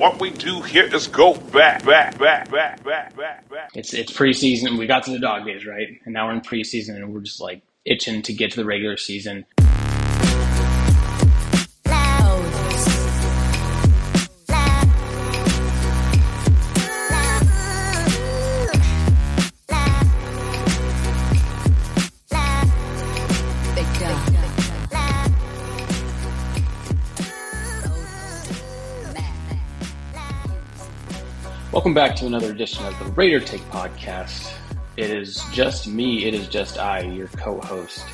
What we do here is go back, back, back, back, back, back, back. It's it's preseason. We got to the dog days, right? And now we're in preseason, and we're just like itching to get to the regular season. Welcome back to another edition of the Raider Take podcast. It is just me, it is just I, your co host,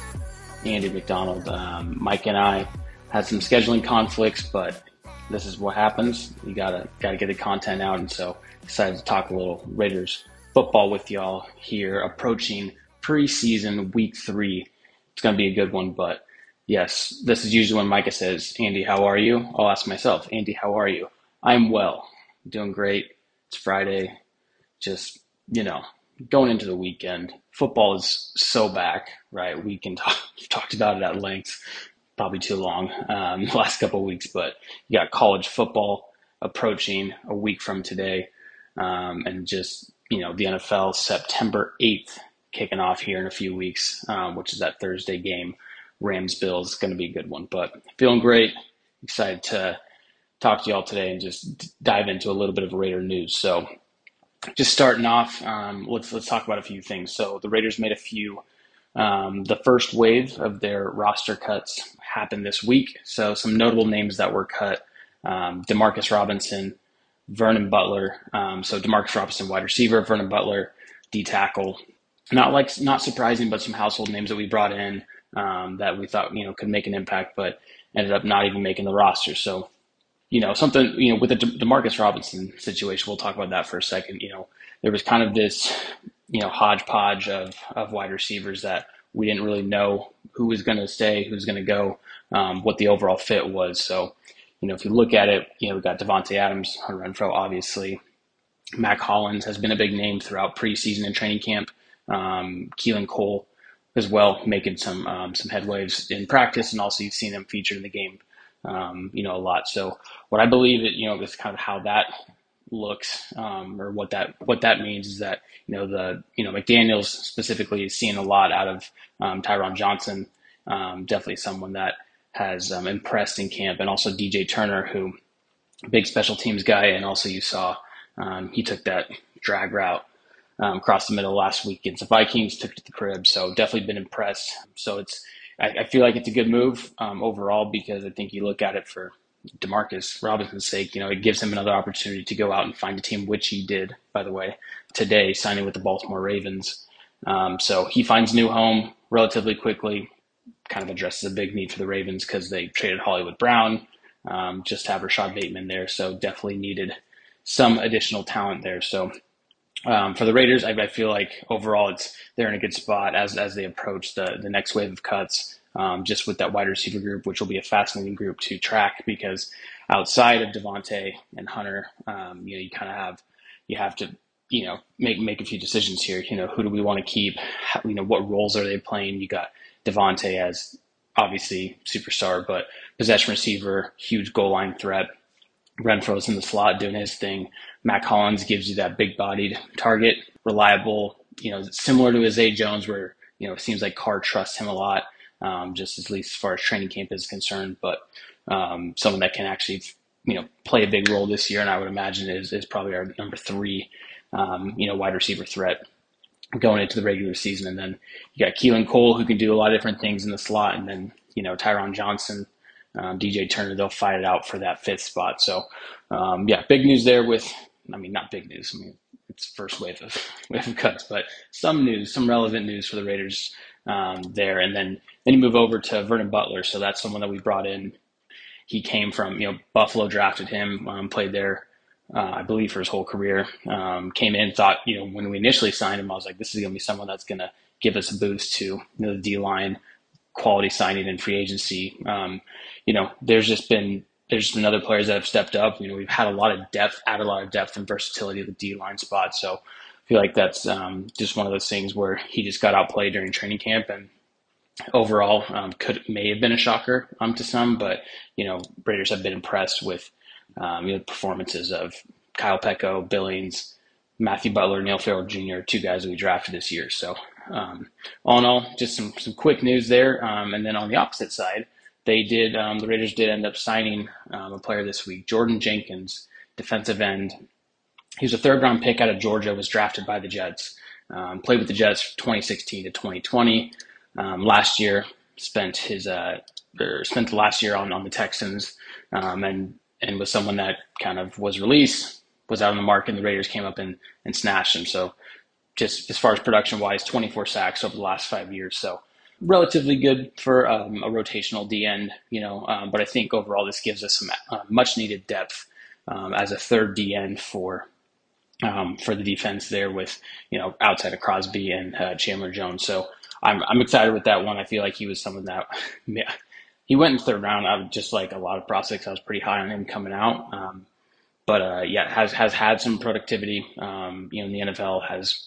Andy McDonald. Um, Mike and I had some scheduling conflicts, but this is what happens. You gotta gotta get the content out, and so decided to talk a little Raiders football with y'all here, approaching preseason week three. It's gonna be a good one, but yes, this is usually when Micah says, Andy, how are you? I'll ask myself, Andy, how are you? I'm well, doing great it's Friday. Just, you know, going into the weekend. Football is so back, right? We can talk, talked about it at length, probably too long, um, the last couple weeks, but you got college football approaching a week from today. Um, and just, you know, the NFL September 8th kicking off here in a few weeks, um, which is that Thursday game. Rams Bills going to be a good one, but feeling great. Excited to talk to y'all today and just dive into a little bit of Raider news. So, just starting off, um, let's let's talk about a few things. So, the Raiders made a few. Um, the first wave of their roster cuts happened this week. So, some notable names that were cut: um, Demarcus Robinson, Vernon Butler. Um, so, Demarcus Robinson, wide receiver; Vernon Butler, D tackle. Not like not surprising, but some household names that we brought in um, that we thought you know could make an impact, but ended up not even making the roster. So you know, something, you know, with the De- Demarcus Robinson situation, we'll talk about that for a second. You know, there was kind of this, you know, hodgepodge of, of wide receivers that we didn't really know who was going to stay, who's going to go, um, what the overall fit was. So, you know, if you look at it, you know, we got Davante Adams, Hunter Renfrow, obviously. Mack Hollins has been a big name throughout preseason and training camp. Um, Keelan Cole as well, making some um, some headwaves in practice, and also you've seen him featured in the game um, you know, a lot. So what I believe it, you know, is kind of how that looks, um, or what that what that means is that you know the you know McDaniels specifically is seeing a lot out of um, Tyron Johnson. Um, definitely someone that has um, impressed in camp, and also DJ Turner, who big special teams guy, and also you saw um, he took that drag route um, across the middle last week against the Vikings, took it to the crib. So definitely been impressed. So it's I, I feel like it's a good move um, overall because I think you look at it for Demarcus Robinson's sake, you know, it gives him another opportunity to go out and find a team, which he did, by the way, today, signing with the Baltimore Ravens. Um, so he finds new home relatively quickly, kind of addresses a big need for the Ravens because they traded Hollywood Brown, um, just have Rashod Bateman there. So definitely needed some additional talent there. So um, for the Raiders, I, I, feel like overall it's they're in a good spot as as they approach the the next wave of cuts. Um, just with that wide receiver group, which will be a fascinating group to track because outside of Davante and Hunter, um, you know, you kind of have you have to you know make make a few decisions here. You know, who do we want to keep? How, you know, what roles are they playing? You got Davante as obviously superstar, but possession receiver, huge goal line threat. Renfrow's in the slot doing his thing. Mack Hollins gives you that big bodied target, reliable, you know, similar to Zay Jones, where, you know, it seems like Carr trusts him a lot, um, just at least as far as training camp is concerned. But um, someone that can actually, you know, play a big role this year, and I would imagine is, is probably our number three, um, you know, wide receiver threat going into the regular season. And then you got Keelan Cole, who can do a lot of different things in the slot, and then, you know, Tyron Johnson um, DJ Turner, they'll fight it out for that fifth spot. So, um, yeah, big news there with, I mean, not big news. I mean, it's first wave of wave of cuts, but some news, some relevant news for the Raiders um, there. And then then you move over to Vernon Butler. So that's someone that we brought in. He came from, you know, Buffalo drafted him, um, played there, uh, I believe, for his whole career. Um, came in, thought, you know, when we initially signed him, I was like, this is going to be someone that's going to give us a boost to you know, the D line quality signing in free agency. Um, you know, there's just been there's been other players that have stepped up. You know, we've had a lot of depth, added a lot of depth and versatility at the D line spot. So I feel like that's um, just one of those things where he just got outplayed during training camp and overall um, could may have been a shocker um, to some, but you know, Raiders have been impressed with um, you know, performances of Kyle Peko, Billings, Matthew Butler, Neil Farrell Jr., two guys we drafted this year. So, um, all in all, just some, some quick news there. Um, and then on the opposite side, they did, um, the Raiders did end up signing um, a player this week, Jordan Jenkins, defensive end. He was a third round pick out of Georgia, was drafted by the Jets, um, played with the Jets from 2016 to 2020. Um, last year, spent his, uh, or spent the last year on, on the Texans, and, and was someone that kind of was released, was out on the market, and the Raiders came up and, and snatched him. So, just as far as production wise, 24 sacks over the last five years. So, relatively good for um, a rotational DN, you know. Um, but I think overall this gives us some uh, much needed depth um, as a third DN for um, for the defense there with you know outside of Crosby and uh, Chandler Jones. So I'm I'm excited with that one. I feel like he was someone that yeah, he went in third round. I was just like a lot of prospects. I was pretty high on him coming out. Um, but uh, yeah, has has had some productivity. Um, you know, the NFL has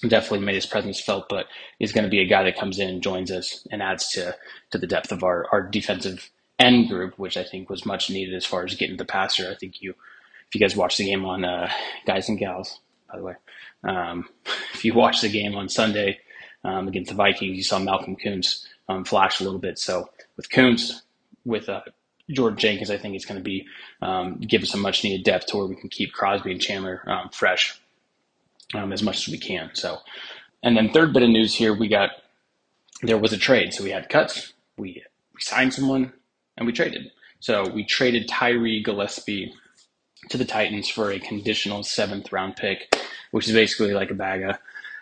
definitely made his presence felt, but he's going to be a guy that comes in and joins us and adds to to the depth of our our defensive end group, which I think was much needed as far as getting the passer. I think you, if you guys watch the game on uh, guys and gals, by the way, um, if you watch the game on Sunday um, against the Vikings, you saw Malcolm Koonce um, flash a little bit. So with Koonce, with uh, Jordan Jenkins, I think it's going to be um, give us a much needed depth to where we can keep Crosby and Chandler um, fresh um, as much as we can. So, and then third bit of news here, we got there was a trade. So we had cuts, we we signed someone, and we traded. So we traded Tyree Gillespie to the Titans for a conditional seventh round pick, which is basically like a bag of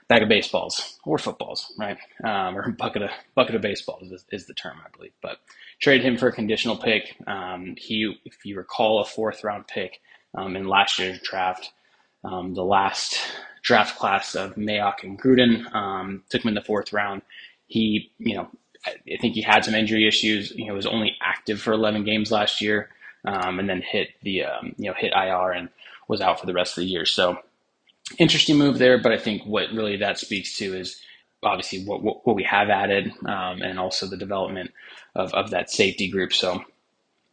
bag of baseballs or footballs, right? Um, or bucket of bucket of baseballs is, is, the term, I believe. But traded him for a conditional pick. Um, he, if you recall, a fourth round pick um, in last year's draft. Um, the last draft class of Mayock and Gruden um, took him in the fourth round. He, you know, I think he had some injury issues. You know, was only active for 11 games last year, um, and then hit the um, you know hit IR and was out for the rest of the year. So interesting move there. But I think what really that speaks to is obviously what what, what we have added, um, and also the development of of that safety group. So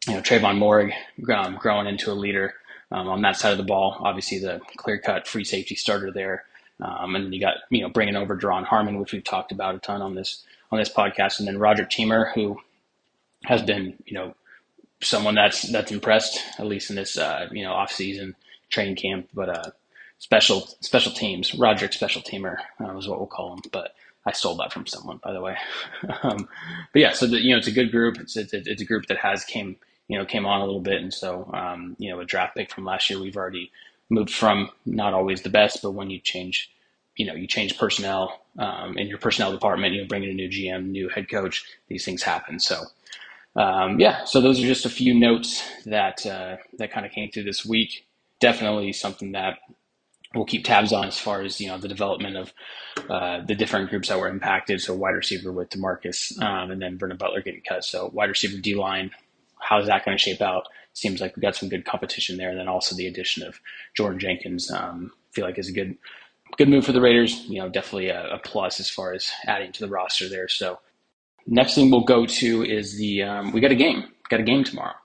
you know, Trevon Moehrig um, growing into a leader um, on that side of the ball. Obviously, the clear cut free safety starter there. Um, and then you got you know bringing over Duron Harmon, which we've talked about a ton on this on this podcast, and then Roger Teamer, who has been you know someone that's that's impressed at least in this uh, you know off season training camp, but uh, special special teams. Roger special teamer uh, was what we'll call him, but I stole that from someone, by the way. um, but yeah, so the, you know it's a good group. It's, it's it's a group that has came you know came on a little bit, and so um, you know a draft pick from last year we've already moved from not always the best, but when you change, you know, you change personnel um, in your personnel department, you know, bring in a new GM, new head coach, these things happen. So, um, yeah, so those are just a few notes that uh, that kind of came through this week. Definitely something that we'll keep tabs on as far as you know the development of uh, the different groups that were impacted. So wide receiver with Demarcus, um, and then Vernon Butler getting cut. So wide receiver D line, how's that going to shape out? seems like we've got some good competition there. And then also the addition of Jordan Jenkins, um, feel like is a good good move for the Raiders. You know, definitely a, a, plus as far as adding to the roster there. So next thing we'll go to is the um, we got a game. Got a game tomorrow,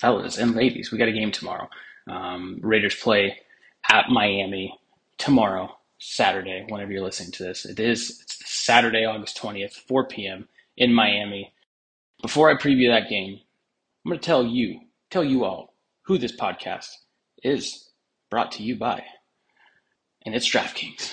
fellas and ladies. We got a game tomorrow. Um, Raiders play at Miami tomorrow, Saturday. Whenever you're listening to this, it is Saturday, August twentieth, four p.m. in Miami. Before I preview that game, I'm going to tell you tell you all who this podcast is brought to you by. And it's DraftKings.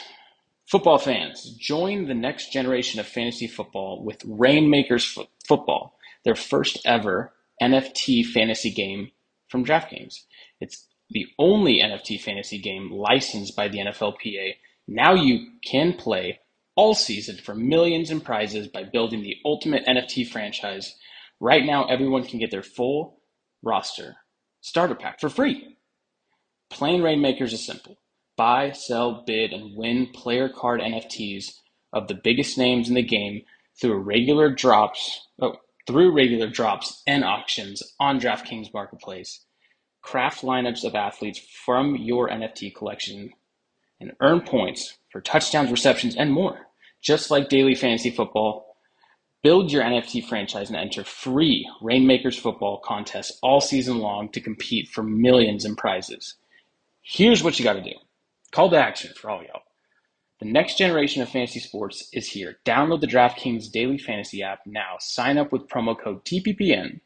Football fans, join the next generation of fantasy football with Rainmakers F- Football, their first ever NFT fantasy game from DraftKings. It's the only NFT fantasy game licensed by the NFLPA. Now you can play all season for millions in prizes by building the ultimate NFT franchise. Right now, everyone can get their full roster starter pack for free. Playing Rainmakers is simple. Buy, sell, bid, and win player card NFTs of the biggest names in the game through regular drops, oh, through regular drops and auctions on DraftKings Marketplace. Craft lineups of athletes from your NFT collection and earn points for touchdowns, receptions, and more. Just like daily fantasy football, Build your NFT franchise and enter free Rainmakers football contests all season long to compete for millions in prizes. Here's what you got to do. Call to action for all y'all. The next generation of fantasy sports is here. Download the DraftKings Daily Fantasy app now. Sign up with promo code TPPN.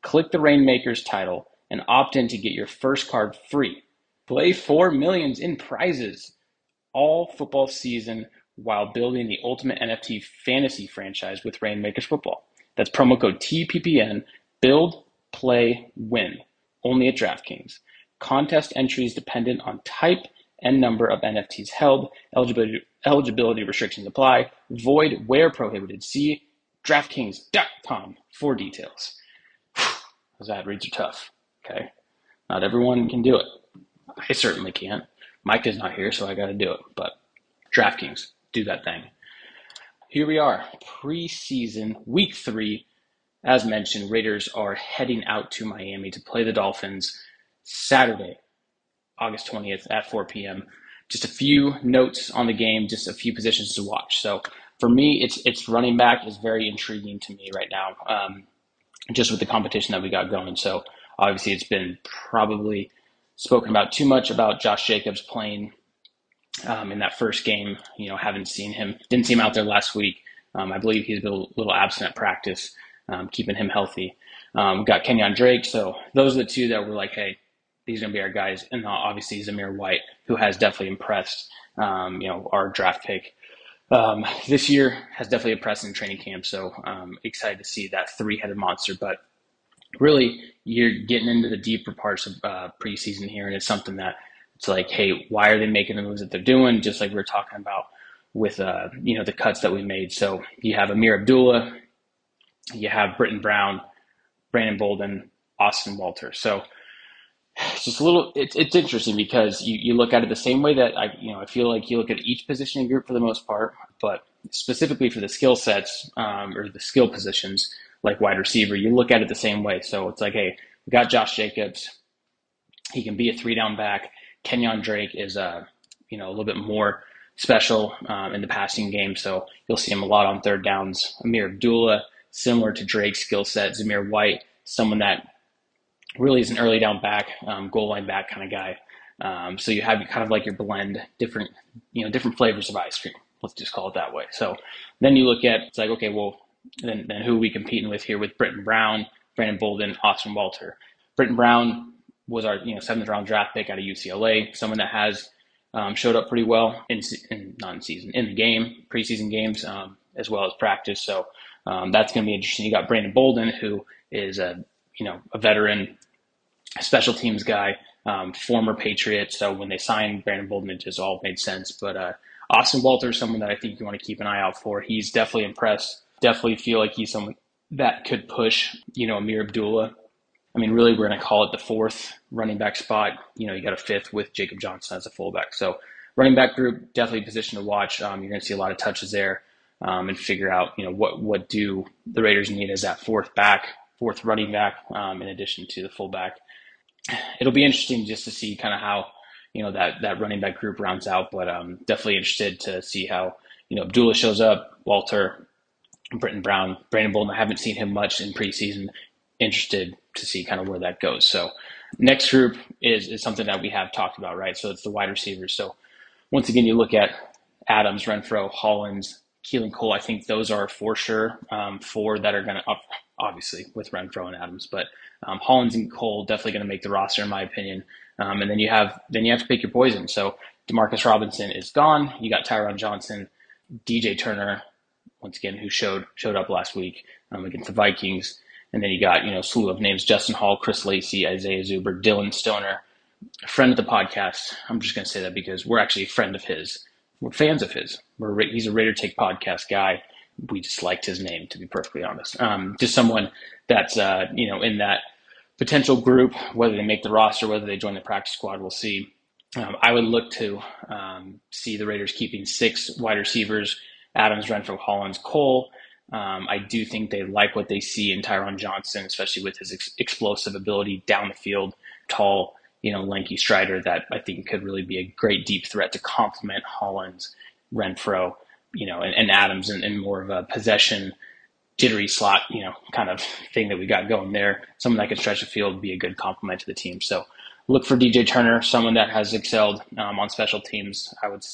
Click the Rainmakers title and opt in to get your first card free. Play for millions in prizes all football season while building the ultimate NFT fantasy franchise with Rainmakers Football. That's promo code TPPN. Build, play, win. Only at DraftKings. Contest entries dependent on type and number of NFTs held. Eligibility, eligibility restrictions apply. Void where prohibited. See DraftKings.com for details. Those ad reads are tough. Okay. Not everyone can do it. I certainly can't. Mike is not here, so I got to do it. But DraftKings, do that thing. Here we are, preseason week three. As mentioned, Raiders are heading out to Miami to play the Dolphins Saturday, August 20th at 4 p.m. Just a few notes on the game, just a few positions to watch. So for me, it's it's running back is very intriguing to me right now, um, just with the competition that we got going. So obviously, it's been probably spoken about too much about Josh Jacobs playing um, in that first game. You know, haven't seen him, didn't see him out there last week. Um, I believe he's been a little absent at practice, um, keeping him healthy. Um, got Kenyan Drake. So those are the two that were like, hey, these are going to be our guys. And obviously Zamir White, who has definitely impressed, um, you know, our draft pick. Um, this year has definitely impressed in training camp. So excited to see that three headed monster. But really, you're getting into the deeper parts of uh, preseason here. And it's something that it's like, hey, why are they making the moves that they're doing? Just like we are talking about with uh, you know the cuts that we made. So you have Ameer Abdullah, you have Brittain Brown, Brandon Bolden, Austin Walter. So it's just a little. It's it's interesting because you, you look at it the same way that I you know I feel like you look at each positioning group for the most part, but specifically for the skill sets um, or the skill positions like wide receiver, you look at it the same way. So it's like, hey, we got Josh Jacobs. He can be a three down back. Kenyan Drake is uh, you know a little bit more special um, in the passing game, so you'll see him a lot on third downs. Ameer Abdullah, similar to Drake's skill set. Zamir White, someone that really is an early down back, um, goal line back kind of guy. Um, so you have kind of like your blend, different you know different flavors of ice cream. Let's just call it that way. So then you look at it's like okay, well then then who are we competing with here with Brittain Brown, Brandon Bolden, Austin Walter. Brittain Brown, was our you know seventh round draft pick out of UCLA, someone that has um, showed up pretty well in, in non season in the game, preseason games, um, as well as practice. So um, that's going to be interesting. You got Brandon Bolden, who is a you know a veteran special teams guy, um, former Patriot. So when they signed Brandon Bolden, it just all made sense. But uh, Austin Walter is someone that I think you want to keep an eye out for. He's definitely impressed. Definitely feel like he's someone that could push, you know, Ameer Abdullah I mean, really, we're going to call it the fourth running back spot. You know, you got a fifth with Jacob Johnson as a fullback. So, running back group definitely position to watch. Um, you're going to see a lot of touches there um, and figure out, you know, what what do the Raiders need as that fourth back, fourth running back, um, in addition to the fullback. It'll be interesting just to see kind of how you know that that running back group rounds out, but um, definitely interested to see how you know Abdullah shows up, Walter, Brittain Brown, Brandon Bolden. I haven't seen him much in preseason interested to see kind of where that goes. So next group is, is something that we have talked about, right? So it's the wide receivers. So once again, you look at Adams, Renfrow, Hollins, Keelan Cole. I think those are for sure um, four that are going to, obviously with Renfrow and Adams, but um, Hollins and Cole definitely going to make the roster in my opinion. Um, and then you have then you have to pick your poison. So Demarcus Robinson is gone. You got Tyron Johnson, DJ Turner, once again who showed showed up last week um, against the Vikings. And then you got, you know, slew of names Justin Hall, Chris Lacey, Isaiah Zuber, Dillon Stoner, a friend of the podcast. I'm just going to say that because we're actually a friend of his. We're fans of his. We're, he's a Raider Take podcast guy. We just liked his name, to be perfectly honest. Um, just someone that's, uh, you know, in that potential group, whether they make the roster, whether they join the practice squad, we'll see. Um, I would look to um, see the Raiders keeping six wide receivers Adams, Renfrow, Hollins, Cole, um, I do think they like what they see in Tyron Johnson, especially with his ex- explosive ability down the field, tall, you know, lanky strider that I think could really be a great deep threat to complement Hollins, Renfrow, you know, and, and Adams and, more of a possession jittery slot, you know, kind of thing that we got going there. Someone that can stretch the field be a good complement to the team. So look for DJ Turner, someone that has excelled um, on special teams. I would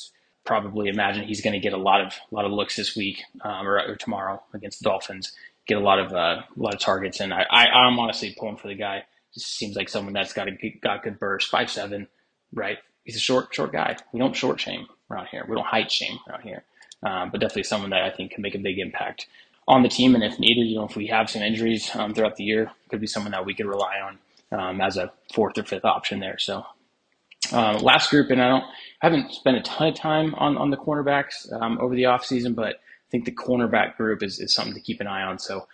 probably imagine he's going to get a lot of a lot of looks this week um, or, or, tomorrow against the Dolphins. Get a lot of uh, a lot of targets, and I, I am honestly pulling for the guy. Just seems like someone that's got a got good burst, five seven, right? He's a short short guy. We don't short shame around here. We don't height shame around here. Um, but definitely someone that I think can make a big impact on the team. And if needed, you know, if we have some injuries um, throughout the year, could be someone that we could rely on um, as a fourth or fifth option there. So uh, last group, and I don't I haven't spent a ton of time on on the cornerbacks um, over the offseason, but I think the cornerback group is, is something to keep an eye on. So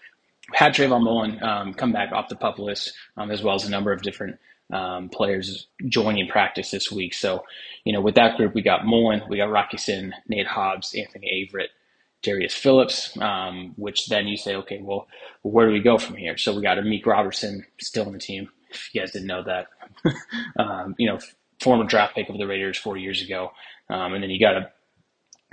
had Trayvon Mullen um, come back off the pup list, um, as well as a number of different um, players joining practice this week. So, you know, with that group, we got Mullen, we got Rock Ya-Sin, Nate Hobbs, Anthony Averett, Darius Phillips, um, which then you say, okay, well, where do we go from here? So we got Amik Robertson still on the team. If you guys didn't know that, um, you know, former draft pick of the Raiders four years ago. Um, and then you got a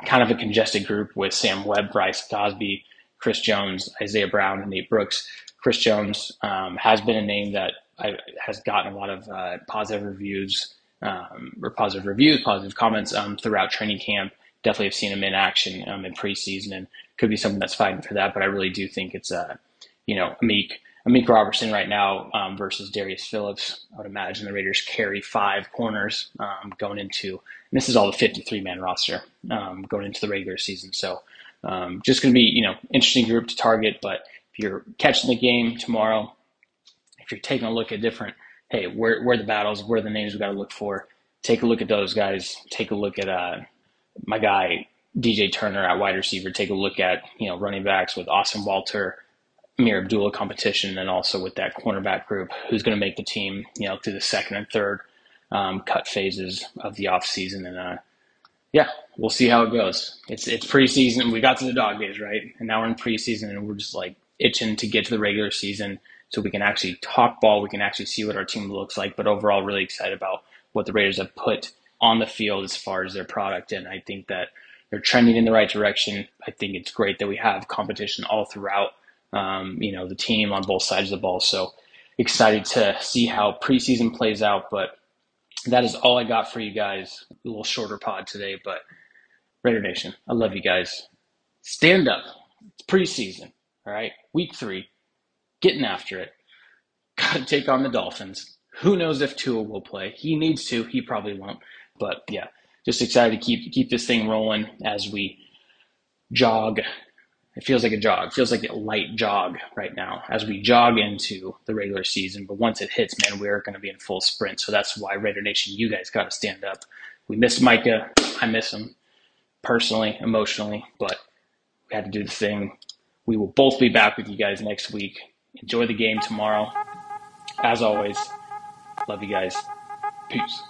kind of a congested group with Sam Webb, Bryce Cosby, Chris Jones, Isaiah Brown, and Nate Brooks. Chris Jones um, has been a name that I, has gotten a lot of uh, positive reviews um, or positive reviews, positive comments um, throughout training camp. Definitely have seen him in action um, in preseason and could be someone that's fighting for that. But I really do think it's, a, you know, Amik, Amik Robertson right now um, versus Darius Phillips. I would imagine the Raiders carry five corners um, going into, this is all the 53 man roster um, going into the regular season. So just going to be, you know, interesting group to target. But if you're catching the game tomorrow, if you're taking a look at different, hey, where where the battles, where are the names we got to look for, take a look at those guys. Take a look at uh, my guy DJ Turner at wide receiver. Take a look at you know running backs with Austin Walter, Ameer Abdullah competition, and also with that cornerback group who's going to make the team you know through the second and third um, cut phases of the off season. And uh, yeah, we'll see how it goes. It's it's preseason. We got to the dog days, right? And now we're in preseason, and we're just like itching to get to the regular season so we can actually talk ball. We can actually see what our team looks like. But overall, really excited about what the Raiders have put on the field as far as their product. And I think that they're trending in the right direction. I think it's great that we have competition all throughout, um, you know, the team on both sides of the ball. So excited to see how preseason plays out. But that is all I got for you guys. A little shorter pod today, but Raider Nation, I love you guys. Stand up. It's preseason. All right. Week three getting after it. Got to take on the Dolphins. Who knows if Tua will play? He needs to. He probably won't. But yeah, just excited to keep keep this thing rolling as we jog. It feels like a jog. It feels like a light jog right now as we jog into the regular season. But once it hits, man, we're going to be in full sprint. So that's why Raider Nation, you guys got to stand up. We missed Micah. I miss him personally, emotionally, but we had to do the thing. We will both be back with you guys next week Enjoy the game tomorrow. As always, love you guys. Peace.